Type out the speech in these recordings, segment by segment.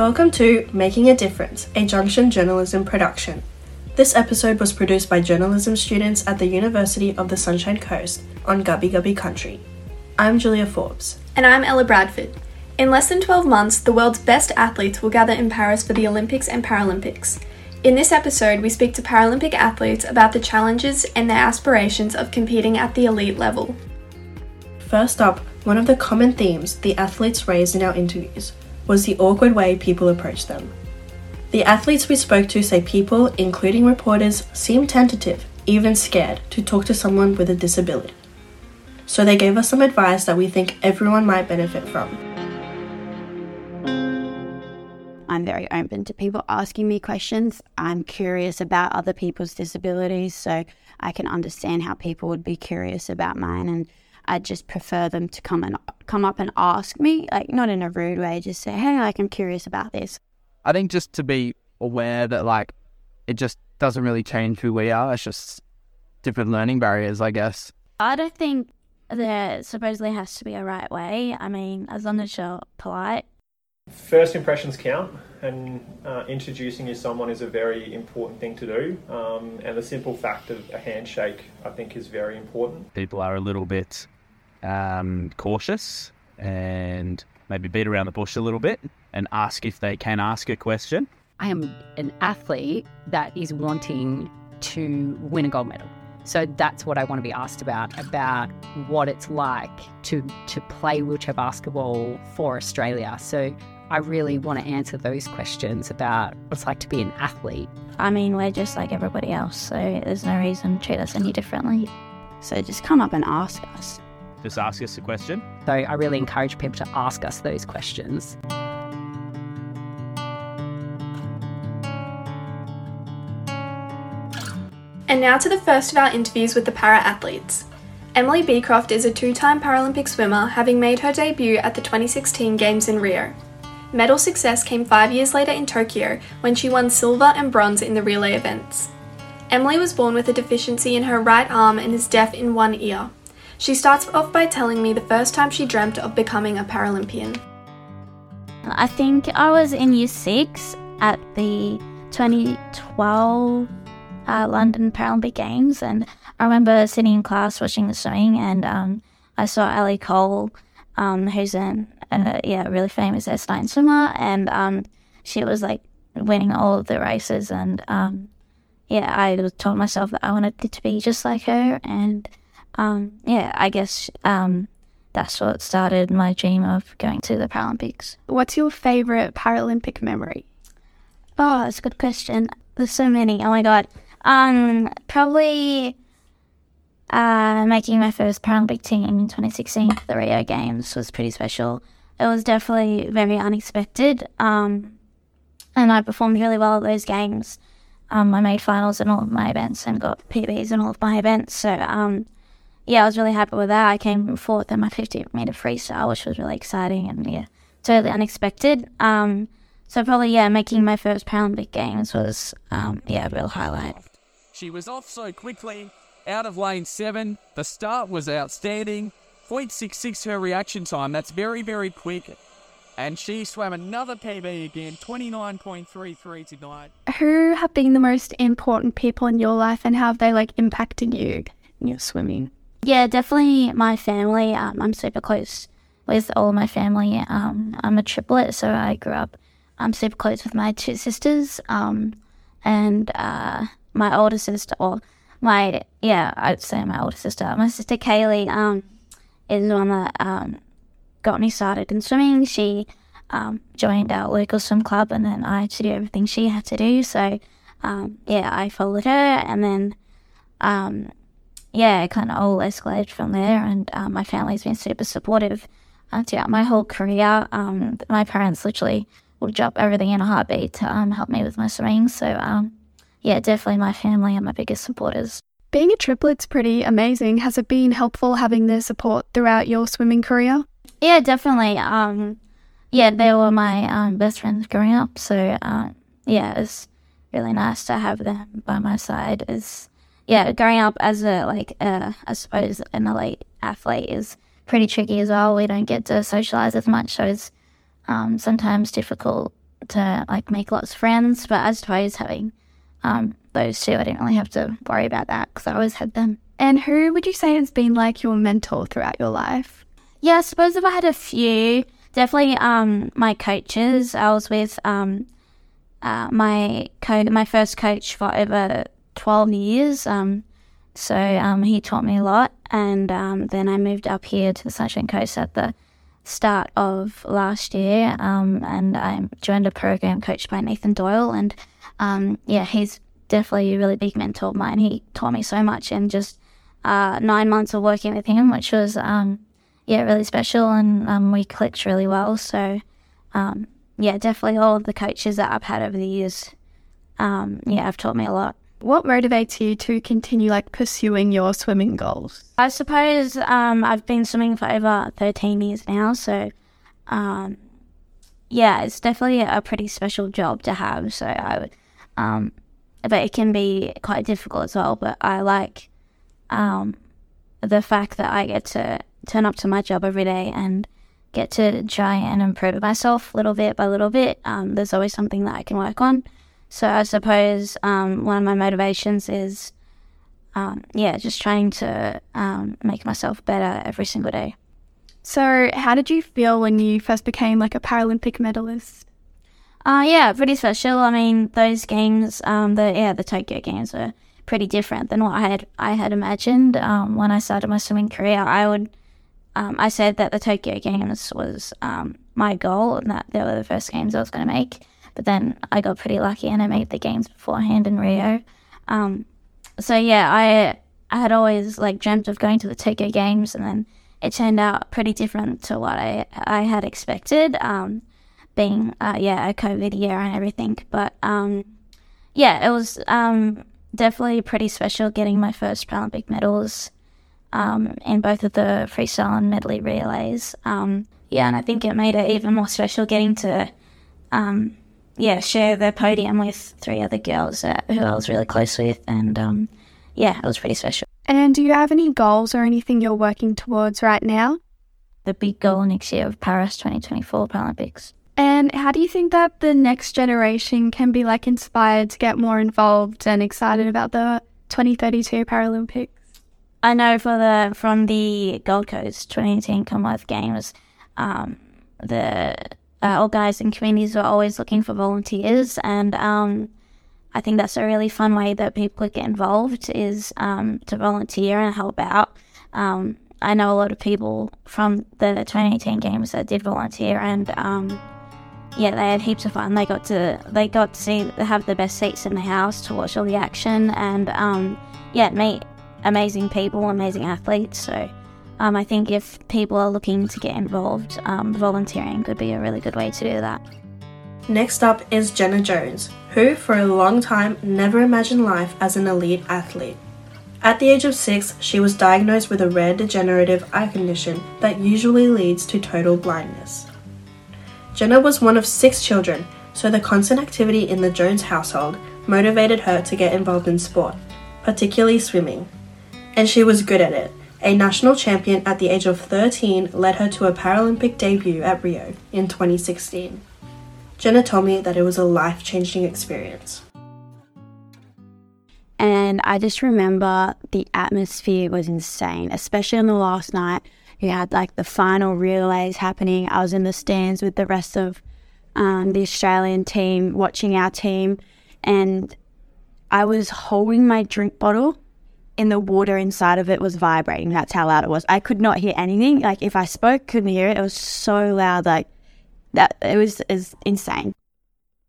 Welcome to Making a Difference, a Junction Journalism production. This episode was produced by journalism students at the University of the Sunshine Coast on Gubbi Gubbi Country. I'm Julia Forbes. And I'm Ella Bradford. In less than 12 months, the world's best athletes will gather in Paris for the Olympics and Paralympics. In this episode, we speak to Paralympic athletes about the challenges and their aspirations of competing at the elite level. First up, one of the common themes the athletes raised in our interviews was the awkward way people approach them. The athletes we spoke to say people, including reporters, seem tentative, even scared, to talk to someone with a disability. So they gave us some advice that we think everyone might benefit from. I'm very open to people asking me questions. I'm curious about other people's disabilities, so I can understand how people would be curious about mine and I just prefer them to come and come up and ask me, like not in a rude way, just say, "Hey, like I'm curious about this." I think just to be aware that like it just doesn't really change who we are. It's just different learning barriers, I guess. I don't think there supposedly has to be a right way. I mean, as long as you're polite. First impressions count, and uh, introducing you to someone is a very important thing to do. Um, and the simple fact of a handshake, I think, is very important. People are a little bit um, cautious and maybe beat around the bush a little bit and ask if they can ask a question. I am an athlete that is wanting to win a gold medal. So that's what I want to be asked about about what it's like to to play wheelchair basketball for Australia. So I really want to answer those questions about what it's like to be an athlete. I mean, we're just like everybody else, so there's no reason to treat us any differently. So just come up and ask us just ask us a question. So I really encourage people to ask us those questions. And now to the first of our interviews with the para athletes. Emily Beecroft is a two time Paralympic swimmer, having made her debut at the 2016 Games in Rio. Medal success came five years later in Tokyo when she won silver and bronze in the relay events. Emily was born with a deficiency in her right arm and is deaf in one ear. She starts off by telling me the first time she dreamt of becoming a Paralympian. I think I was in year six at the 2012 uh, London Paralympic Games, and I remember sitting in class watching the swimming, and um, I saw Ellie Cole, um, who's an uh, yeah really famous S9 swimmer, and um, she was like winning all of the races, and um, yeah, I told myself that I wanted to be just like her, and um, yeah, I guess um, that's what started my dream of going to the Paralympics. What's your favourite Paralympic memory? Oh, that's a good question. There's so many. Oh my god. Um, probably uh, making my first Paralympic team in 2016 the Rio Games was pretty special. It was definitely very unexpected. Um, and I performed really well at those games. Um, I made finals in all of my events and got PBs in all of my events. So um, yeah, I was really happy with that. I came fourth in my 50 meter freestyle, which was really exciting and yeah, totally unexpected. Um, so probably yeah, making my first Paralympic games was um, yeah, a real highlight. She was off so quickly, out of lane seven. The start was outstanding. 0.66 her reaction time. That's very very quick. And she swam another PB again, 29.33 tonight. Who have been the most important people in your life and how have they like impacted you in your swimming? Yeah, definitely my family. Um, I'm super close with all of my family. Um, I'm a triplet, so I grew up. I'm super close with my two sisters, um, and uh, my older sister, or my yeah, I'd say my older sister. My sister Kaylee um, is the one that um, got me started in swimming. She um, joined our local swim club, and then I had to do everything she had to do. So um, yeah, I followed her, and then yeah, it kind of all escalated from there. And um, my family's been super supportive uh, throughout my whole career. Um, my parents literally would drop everything in a heartbeat to um, help me with my swimming. So, um, yeah, definitely my family are my biggest supporters. Being a triplet's pretty amazing. Has it been helpful having their support throughout your swimming career? Yeah, definitely. Um, yeah, they were my um, best friends growing up. So, uh, yeah, it's really nice to have them by my side. It's yeah, growing up as a like uh, I suppose an elite athlete is pretty tricky as well. We don't get to socialize as much, so it's um, sometimes difficult to like make lots of friends. But as suppose having um, those two, I didn't really have to worry about that because I always had them. And who would you say has been like your mentor throughout your life? Yeah, I suppose if I had a few, definitely um, my coaches. I was with um, uh, my co- my first coach for over 12 years. Um, so um, he taught me a lot. And um, then I moved up here to the Sunshine Coast at the start of last year. Um, and I joined a program coached by Nathan Doyle. And um, yeah, he's definitely a really big mentor of mine. He taught me so much in just uh, nine months of working with him, which was, um, yeah, really special. And we clicked really well. So, yeah, definitely all of the coaches that I've had over the years, yeah, have taught me a lot. What motivates you to continue like pursuing your swimming goals? I suppose um, I've been swimming for over 13 years now, so um, yeah, it's definitely a pretty special job to have. So I would, um, but it can be quite difficult as well. But I like um, the fact that I get to turn up to my job every day and get to try and improve myself little bit by little bit. Um, there's always something that I can work on. So I suppose um, one of my motivations is, um, yeah, just trying to um, make myself better every single day. So, how did you feel when you first became like a Paralympic medalist? Uh, yeah, pretty special. I mean, those games, um, the yeah, the Tokyo games were pretty different than what I had I had imagined. Um, when I started my swimming career, I would, um, I said that the Tokyo games was um, my goal and that they were the first games I was going to make. But then I got pretty lucky and I made the games beforehand in Rio. Um, so yeah, I I had always like dreamt of going to the Tokyo Games, and then it turned out pretty different to what I I had expected. Um, being uh, yeah a COVID year and everything, but um, yeah, it was um, definitely pretty special getting my first Paralympic medals um, in both of the freestyle and medley relays. Um, yeah, and I think it made it even more special getting to yeah, share the podium with three other girls uh, who I was really close with, and um, yeah, it was pretty special. And do you have any goals or anything you're working towards right now? The big goal next year of Paris 2024 Paralympics. And how do you think that the next generation can be like inspired to get more involved and excited about the 2032 Paralympics? I know for the from the Gold Coast 2018 Commonwealth Games, um, the uh, organising communities are always looking for volunteers, and um, I think that's a really fun way that people get involved is um, to volunteer and help out. Um, I know a lot of people from the 2018 games that did volunteer, and um, yeah, they had heaps of fun. They got to they got to see have the best seats in the house to watch all the action, and um, yeah, meet amazing people, amazing athletes. So um, I think if people are looking to get involved, um, volunteering could be a really good way to do that. Next up is Jenna Jones, who for a long time never imagined life as an elite athlete. At the age of six, she was diagnosed with a rare degenerative eye condition that usually leads to total blindness. Jenna was one of six children, so the constant activity in the Jones household motivated her to get involved in sport, particularly swimming. And she was good at it, a national champion at the age of 13 led her to a Paralympic debut at Rio in 2016. Jenna told me that it was a life changing experience. And I just remember the atmosphere was insane, especially on the last night. You had like the final relays happening. I was in the stands with the rest of um, the Australian team, watching our team, and I was holding my drink bottle and the water inside of it was vibrating. That's how loud it was. I could not hear anything. Like if I spoke, couldn't hear it. It was so loud. Like that, it was is insane.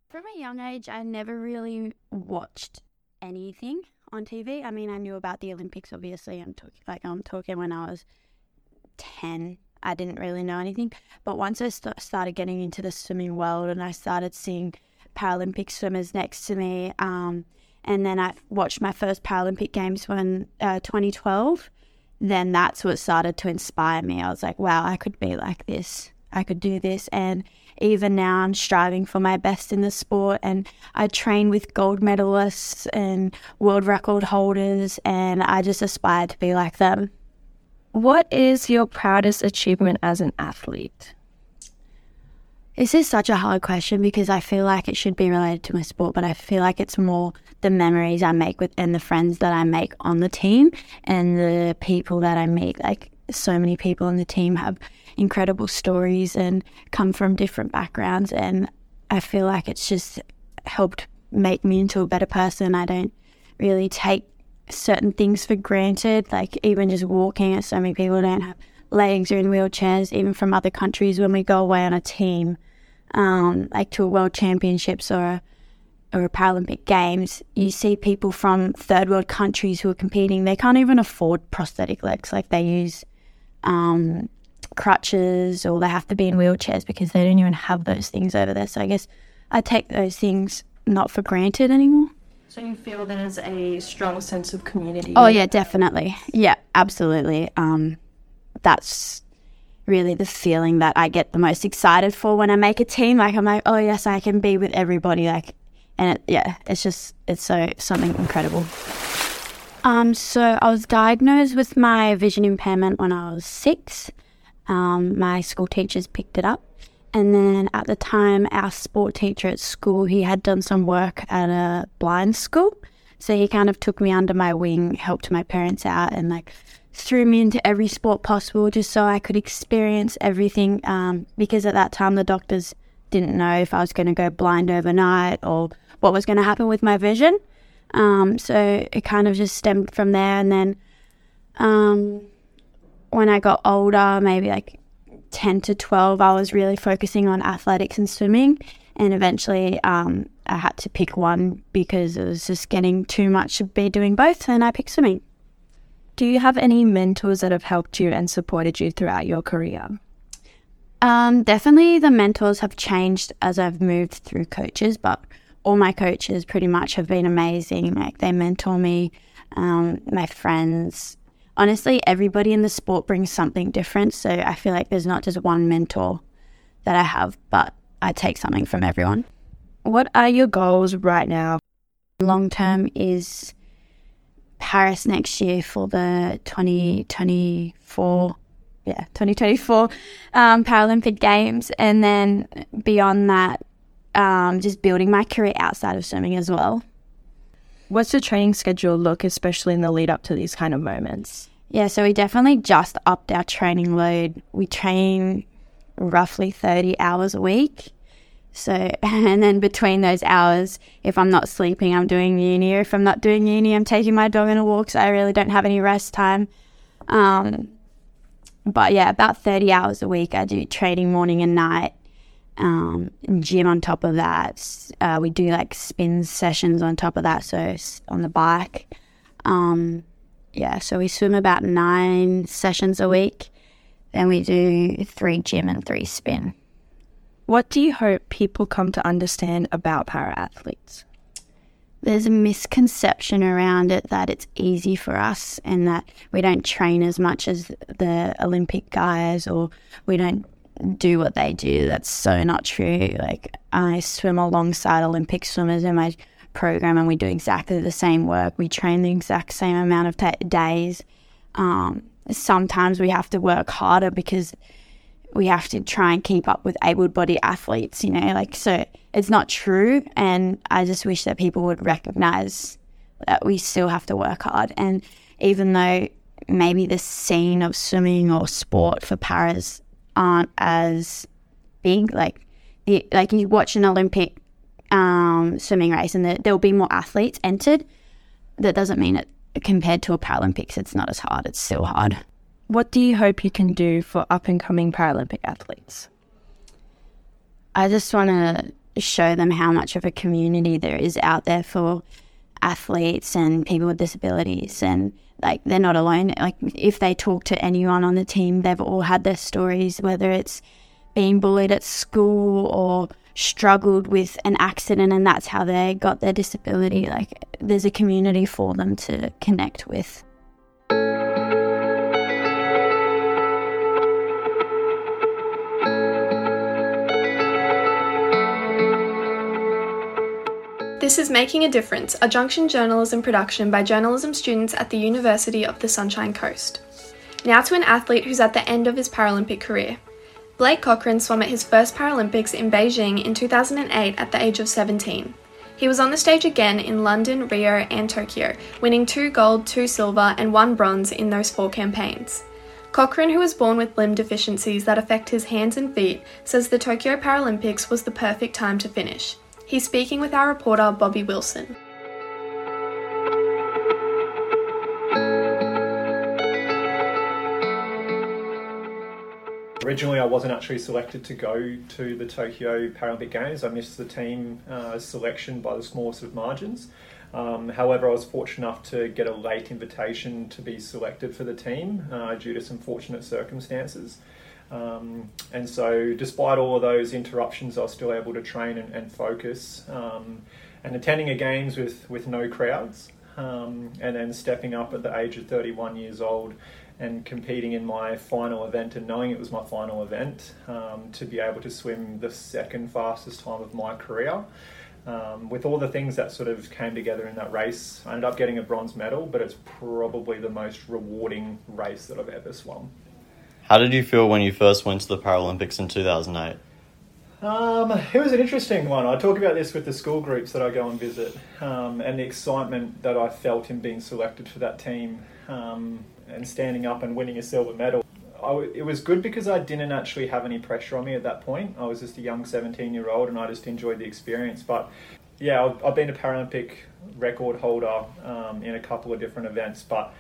From a young age, I never really watched anything on TV. I mean, I knew about the Olympics. Obviously, I'm talking like I'm talking when I was ten. I didn't really know anything. But once I st- started getting into the swimming world and I started seeing Paralympic swimmers next to me, um, and then I watched my first Paralympic Games when uh, 2012. Then that's what started to inspire me. I was like, wow, I could be like this. I could do this. And even now, I'm striving for my best in the sport. And I train with gold medalists and world record holders, and I just aspire to be like them. What is your proudest achievement as an athlete? This is such a hard question because I feel like it should be related to my sport, but I feel like it's more the memories I make with and the friends that I make on the team and the people that I meet. Like so many people on the team have incredible stories and come from different backgrounds and I feel like it's just helped make me into a better person. I don't really take certain things for granted, like even just walking. So many people don't have legs or in wheelchairs, even from other countries. When we go away on a team, um, like to a World Championships or a, or a Paralympic Games, you see people from third world countries who are competing. They can't even afford prosthetic legs. Like they use um, crutches or they have to be in wheelchairs because they don't even have those things over there. So I guess I take those things not for granted anymore. So you feel there's a strong sense of community? Oh yeah, definitely. Yeah, absolutely. Um, that's really the feeling that I get the most excited for when I make a team. Like I'm like, oh yes, I can be with everybody. Like, and it, yeah, it's just it's so something incredible. Um, so I was diagnosed with my vision impairment when I was six. Um, my school teachers picked it up, and then at the time, our sport teacher at school he had done some work at a blind school, so he kind of took me under my wing, helped my parents out, and like threw me into every sport possible just so I could experience everything. Um, because at that time, the doctors didn't know if I was going to go blind overnight or what was going to happen with my vision. Um, so it kind of just stemmed from there. And then um, when I got older, maybe like 10 to 12, I was really focusing on athletics and swimming. And eventually um, I had to pick one because it was just getting too much to be doing both. And I picked swimming. Do you have any mentors that have helped you and supported you throughout your career? Um, definitely the mentors have changed as I've moved through coaches, but all my coaches pretty much have been amazing. Like they mentor me, um, my friends. Honestly, everybody in the sport brings something different. So I feel like there's not just one mentor that I have, but I take something from everyone. What are your goals right now? Long term is Paris next year for the 2024, yeah, 2024 um, Paralympic Games. And then beyond that, um, just building my career outside of swimming as well. What's the training schedule look, especially in the lead up to these kind of moments? Yeah, so we definitely just upped our training load. We train roughly 30 hours a week. So, and then between those hours, if I'm not sleeping, I'm doing uni. If I'm not doing uni, I'm taking my dog on a walk. So I really don't have any rest time. Um, but yeah, about 30 hours a week, I do training morning and night. Um, gym on top of that. Uh, we do like spin sessions on top of that. So on the bike. Um, yeah, so we swim about nine sessions a week. Then we do three gym and three spin. What do you hope people come to understand about para athletes? There's a misconception around it that it's easy for us and that we don't train as much as the Olympic guys or we don't do what they do. That's so not true. Like, I swim alongside Olympic swimmers in my program and we do exactly the same work. We train the exact same amount of t- days. Um, sometimes we have to work harder because we have to try and keep up with able bodied athletes, you know, like, so it's not true. And I just wish that people would recognize that we still have to work hard. And even though maybe the scene of swimming or sport for paras aren't as big, like, the, like you watch an Olympic um, swimming race and the, there'll be more athletes entered, that doesn't mean it compared to a Paralympics, it's not as hard. It's still hard. What do you hope you can do for up and coming Paralympic athletes? I just want to show them how much of a community there is out there for athletes and people with disabilities and like they're not alone. Like if they talk to anyone on the team they've all had their stories whether it's being bullied at school or struggled with an accident and that's how they got their disability. Like there's a community for them to connect with This is Making a Difference, a Junction journalism production by journalism students at the University of the Sunshine Coast. Now to an athlete who's at the end of his Paralympic career. Blake Cochrane swam at his first Paralympics in Beijing in 2008 at the age of 17. He was on the stage again in London, Rio, and Tokyo, winning two gold, two silver, and one bronze in those four campaigns. Cochrane, who was born with limb deficiencies that affect his hands and feet, says the Tokyo Paralympics was the perfect time to finish. He's speaking with our reporter Bobby Wilson. Originally, I wasn't actually selected to go to the Tokyo Paralympic Games. I missed the team uh, selection by the smallest of margins. Um, however, I was fortunate enough to get a late invitation to be selected for the team uh, due to some fortunate circumstances. Um, and so, despite all of those interruptions, I was still able to train and, and focus. Um, and attending a games with, with no crowds, um, and then stepping up at the age of 31 years old and competing in my final event and knowing it was my final event um, to be able to swim the second fastest time of my career. Um, with all the things that sort of came together in that race, I ended up getting a bronze medal, but it's probably the most rewarding race that I've ever swum. How did you feel when you first went to the Paralympics in 2008? Um, it was an interesting one. I talk about this with the school groups that I go and visit, um, and the excitement that I felt in being selected for that team um, and standing up and winning a silver medal. It was good because I didn't actually have any pressure on me at that point. I was just a young 17 year old and I just enjoyed the experience. But yeah, I've, I've been a Paralympic record holder um, in a couple of different events, but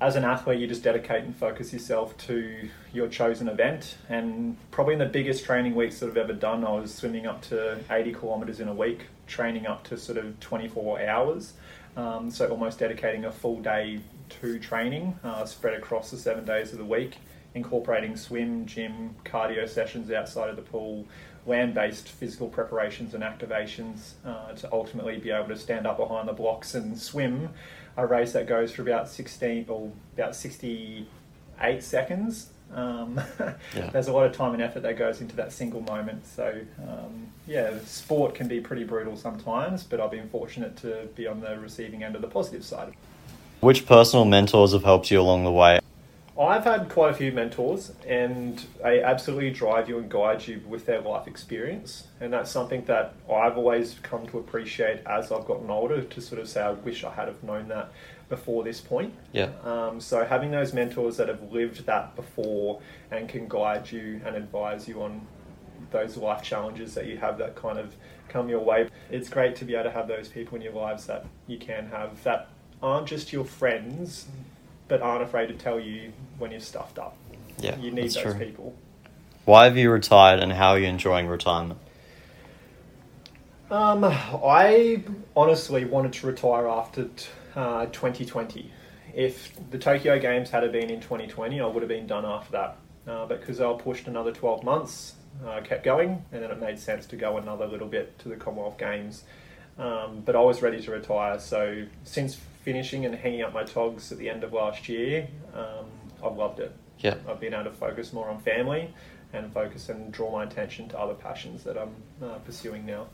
as an athlete, you just dedicate and focus yourself to your chosen event. And probably in the biggest training weeks that I've ever done, I was swimming up to 80 kilometres in a week, training up to sort of 24 hours. Um, so almost dedicating a full day to training, uh, spread across the seven days of the week, incorporating swim, gym, cardio sessions outside of the pool, land based physical preparations and activations uh, to ultimately be able to stand up behind the blocks and swim a race that goes for about 16 or about 68 seconds. Um, yeah. There's a lot of time and effort that goes into that single moment. So, um, yeah, sport can be pretty brutal sometimes, but I've been fortunate to be on the receiving end of the positive side. Which personal mentors have helped you along the way? I've had quite a few mentors, and they absolutely drive you and guide you with their life experience. And that's something that I've always come to appreciate as I've gotten older to sort of say, I wish I had have known that before this point. Yeah. Um, so having those mentors that have lived that before and can guide you and advise you on those life challenges that you have that kind of come your way. It's great to be able to have those people in your lives that you can have that aren't just your friends, but aren't afraid to tell you when you're stuffed up. Yeah, you need those true. people. Why have you retired, and how are you enjoying retirement? Um, I honestly wanted to retire after uh, 2020. If the Tokyo Games had been in 2020, I would have been done after that. Uh, but because I pushed another 12 months, I uh, kept going, and then it made sense to go another little bit to the Commonwealth Games. Um, but I was ready to retire. So since finishing and hanging up my togs at the end of last year, um, I've loved it. Yeah. I've been able to focus more on family and focus and draw my attention to other passions that I'm uh, pursuing now.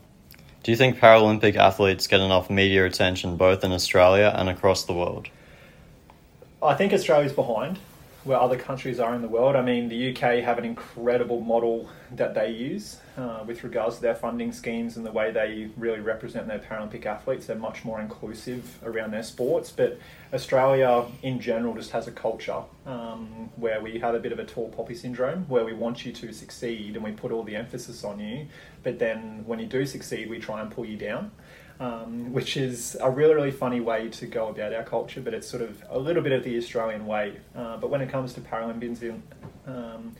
Do you think Paralympic athletes get enough media attention both in Australia and across the world? I think Australia's behind where other countries are in the world. I mean, the UK have an incredible model that they use uh, with regards to their funding schemes and the way they really represent their Paralympic athletes. They're much more inclusive around their sports. But Australia, in general, just has a culture um, where we have a bit of a tall poppy syndrome, where we want you to succeed and we put all the emphasis on you. But then when you do succeed, we try and pull you down um, which is a really, really funny way to go about our culture, but it's sort of a little bit of the Australian way. Uh, but when it comes to Paralympians, um,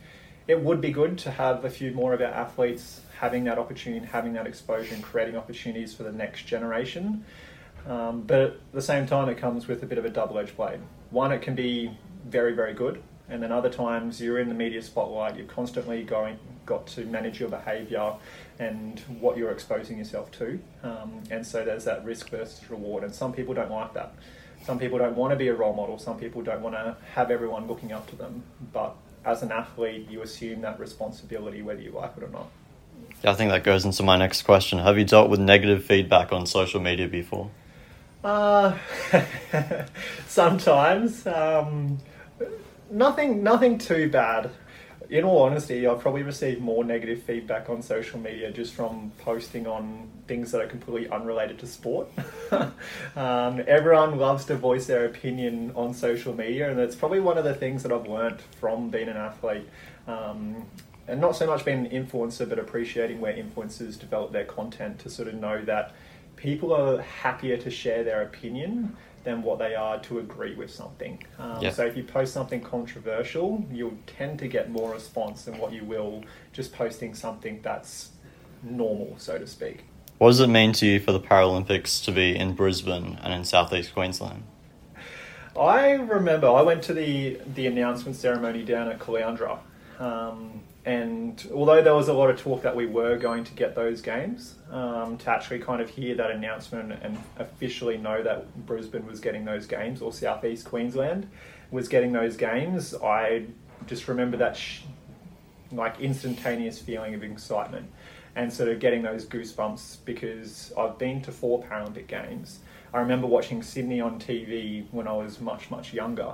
it would be good to have a few more of our athletes having that opportunity, having that exposure, and creating opportunities for the next generation. Um, but at the same time, it comes with a bit of a double edged blade. One, it can be very, very good, and then other times you're in the media spotlight, you're constantly going, got to manage your behaviour and what you're exposing yourself to. Um, and so there's that risk versus reward. And some people don't like that. Some people don't want to be a role model. Some people don't want to have everyone looking up to them. But as an athlete, you assume that responsibility whether you like it or not. Yeah, I think that goes into my next question. Have you dealt with negative feedback on social media before? Uh, sometimes. Um, nothing, nothing too bad in all honesty, I've probably received more negative feedback on social media just from posting on things that are completely unrelated to sport. um, everyone loves to voice their opinion on social media, and that's probably one of the things that I've learnt from being an athlete. Um, and not so much being an influencer, but appreciating where influencers develop their content to sort of know that people are happier to share their opinion than what they are to agree with something. Um, Yeah. So if you post something controversial, you'll tend to get more response than what you will just posting something that's normal, so to speak. What does it mean to you for the Paralympics to be in Brisbane and in southeast Queensland? I remember I went to the the announcement ceremony down at Caloundra, um, and although there was a lot of talk that we were going to get those games, um, to actually kind of hear that announcement and officially know that Brisbane was getting those games or Southeast Queensland was getting those games, I just remember that sh- like instantaneous feeling of excitement and sort of getting those goosebumps because I've been to four Paralympic Games. I remember watching Sydney on TV when I was much, much younger.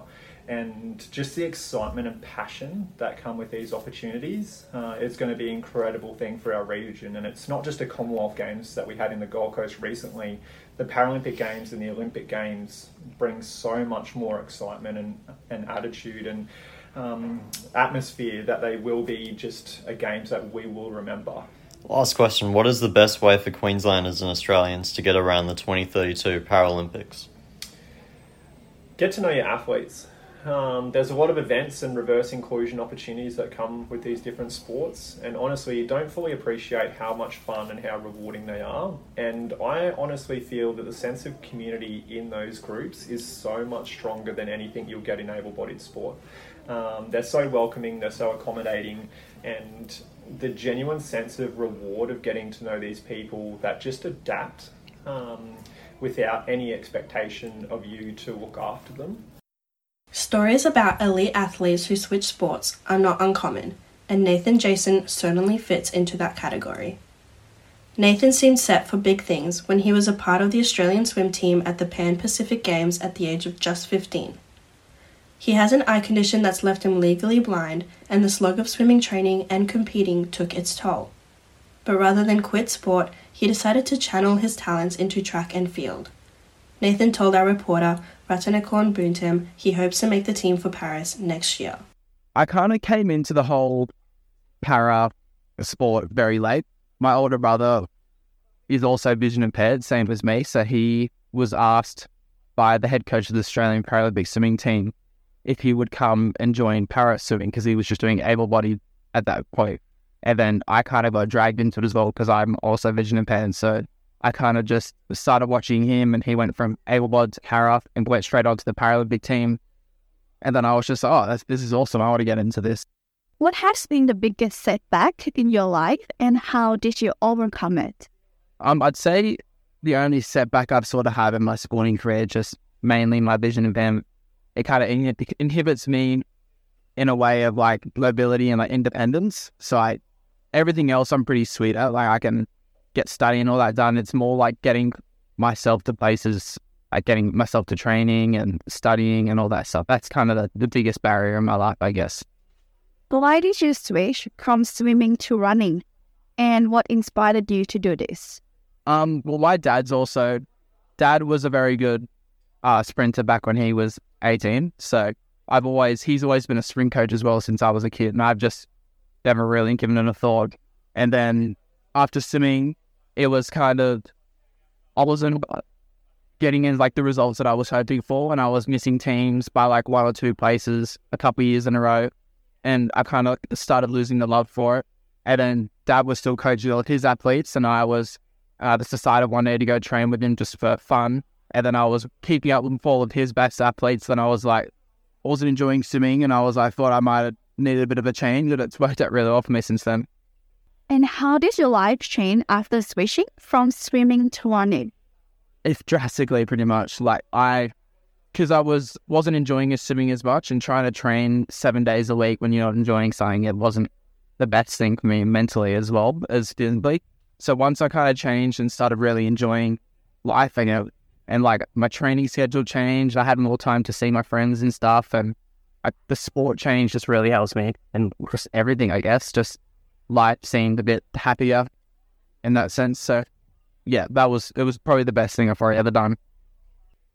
And just the excitement and passion that come with these opportunities, uh, it's going to be an incredible thing for our region. And it's not just a Commonwealth Games that we had in the Gold Coast recently. The Paralympic Games and the Olympic Games bring so much more excitement and, and attitude and um, atmosphere that they will be just a games that we will remember. Last question What is the best way for Queenslanders and Australians to get around the 2032 Paralympics? Get to know your athletes. Um, there's a lot of events and reverse inclusion opportunities that come with these different sports, and honestly, you don't fully appreciate how much fun and how rewarding they are. And I honestly feel that the sense of community in those groups is so much stronger than anything you'll get in able bodied sport. Um, they're so welcoming, they're so accommodating, and the genuine sense of reward of getting to know these people that just adapt um, without any expectation of you to look after them. Stories about elite athletes who switch sports are not uncommon, and Nathan Jason certainly fits into that category. Nathan seemed set for big things when he was a part of the Australian swim team at the Pan Pacific Games at the age of just 15. He has an eye condition that's left him legally blind, and the slog of swimming training and competing took its toll. But rather than quit sport, he decided to channel his talents into track and field. Nathan told our reporter, Rattanakorn Boontem, he hopes to make the team for Paris next year. I kind of came into the whole para sport very late. My older brother is also vision impaired, same as me. So he was asked by the head coach of the Australian Paralympic swimming team if he would come and join para swimming because he was just doing able bodied at that point. And then I kind of got dragged into it as well because I'm also vision impaired. So I kind of just started watching him and he went from able bodied to para and went straight onto the Paralympic team. And then I was just, oh, that's, this is awesome. I want to get into this. What has been the biggest setback in your life and how did you overcome it? Um, I'd say the only setback I've sort of had in my sporting career, just mainly my vision impairment, it kind of inhib- inhibits me in a way of like mobility and like independence. So I, everything else I'm pretty sweet at. Like I can get study and all that done. It's more like getting myself to places, like getting myself to training and studying and all that stuff. That's kind of the, the biggest barrier in my life, I guess. Why did you switch from swimming to running? And what inspired you to do this? Um, well, my dad's also, dad was a very good uh, sprinter back when he was 18. So I've always, he's always been a sprint coach as well since I was a kid. And I've just never really given it a thought. And then after swimming, it was kind of, I wasn't getting in like the results that I was hoping for. And I was missing teams by like one or two places a couple years in a row. And I kind of started losing the love for it. And then dad was still coaching all his athletes. And I was, uh, decided one day to go train with him just for fun. And then I was keeping up with all of his best athletes. Then I was like, wasn't enjoying swimming. And I was, I thought I might have needed a bit of a change. And it's worked out really well for me since then. And how did your life change after switching from swimming to running? It's drastically pretty much like I, because I was, wasn't enjoying swimming as much and trying to train seven days a week when you're not enjoying something, it wasn't the best thing for me mentally as well as physically. So once I kind of changed and started really enjoying life, you know, and like my training schedule changed, I had more time to see my friends and stuff, and I, the sport change just really helps me and just everything, I guess. Just life seemed a bit happier in that sense. So, yeah, that was it was probably the best thing I've already ever done.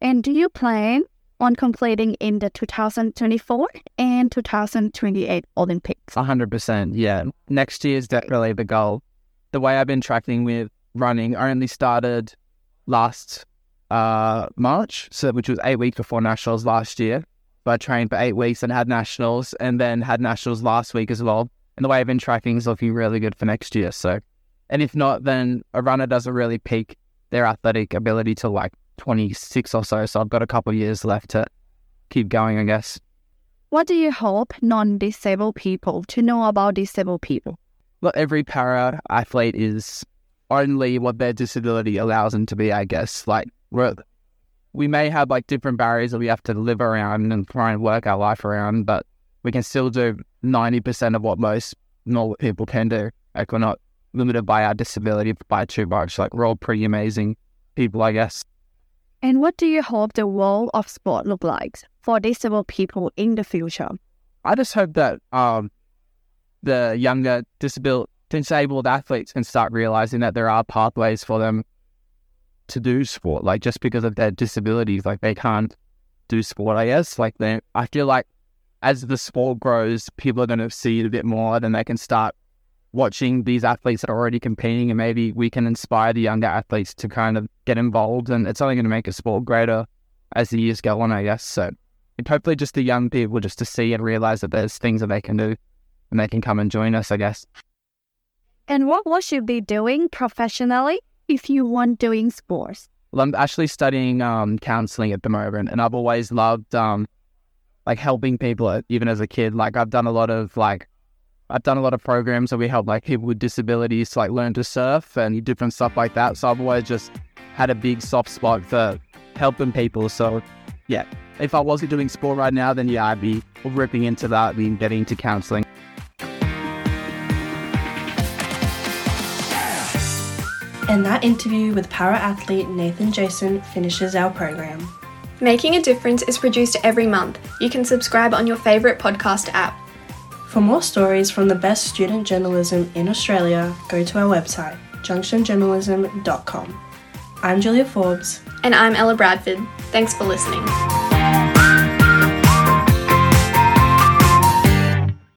And do you plan on completing in the 2024 and 2028 Olympics? hundred percent, yeah. Next year is definitely the goal. The way I've been tracking with running, I only started last uh, March, so which was eight weeks before nationals last year. But I trained for eight weeks and had nationals, and then had nationals last week as well. And the way I've been tracking is looking really good for next year. So, and if not, then a runner doesn't really peak their athletic ability till like 26 or so. So I've got a couple of years left to keep going, I guess. What do you hope non disabled people to know about disabled people? Well, every para athlete is only what their disability allows them to be, I guess. Like, we're, we may have like different barriers that we have to live around and try and work our life around, but we can still do 90% of what most normal people can do. Like, we're not limited by our disability by too much. Like, we're all pretty amazing people, I guess. And what do you hope the world of sport look like for disabled people in the future? I just hope that um, the younger disabled disabled athletes can start realizing that there are pathways for them to do sport. Like just because of their disabilities, like they can't do sport. I guess like they, I feel like as the sport grows, people are going to see it a bit more. Then they can start watching these athletes that are already competing, and maybe we can inspire the younger athletes to kind of get involved. And it's only going to make a sport greater as the years go on. I guess so. And hopefully, just the young people just to see and realize that there's things that they can do, and they can come and join us. I guess. And what would you be doing professionally if you weren't doing sports? Well, I'm actually studying um, counseling at the moment, and I've always loved um, like helping people, uh, even as a kid. Like I've done a lot of like I've done a lot of programs where we help like people with disabilities to like learn to surf and different stuff like that. So I've always just had a big soft spot for helping people. So yeah, if I wasn't doing sport right now, then yeah, I'd be ripping into that and getting into counseling. And that interview with para athlete Nathan Jason finishes our program. Making a Difference is produced every month. You can subscribe on your favourite podcast app. For more stories from the best student journalism in Australia, go to our website, junctionjournalism.com. I'm Julia Forbes. And I'm Ella Bradford. Thanks for listening.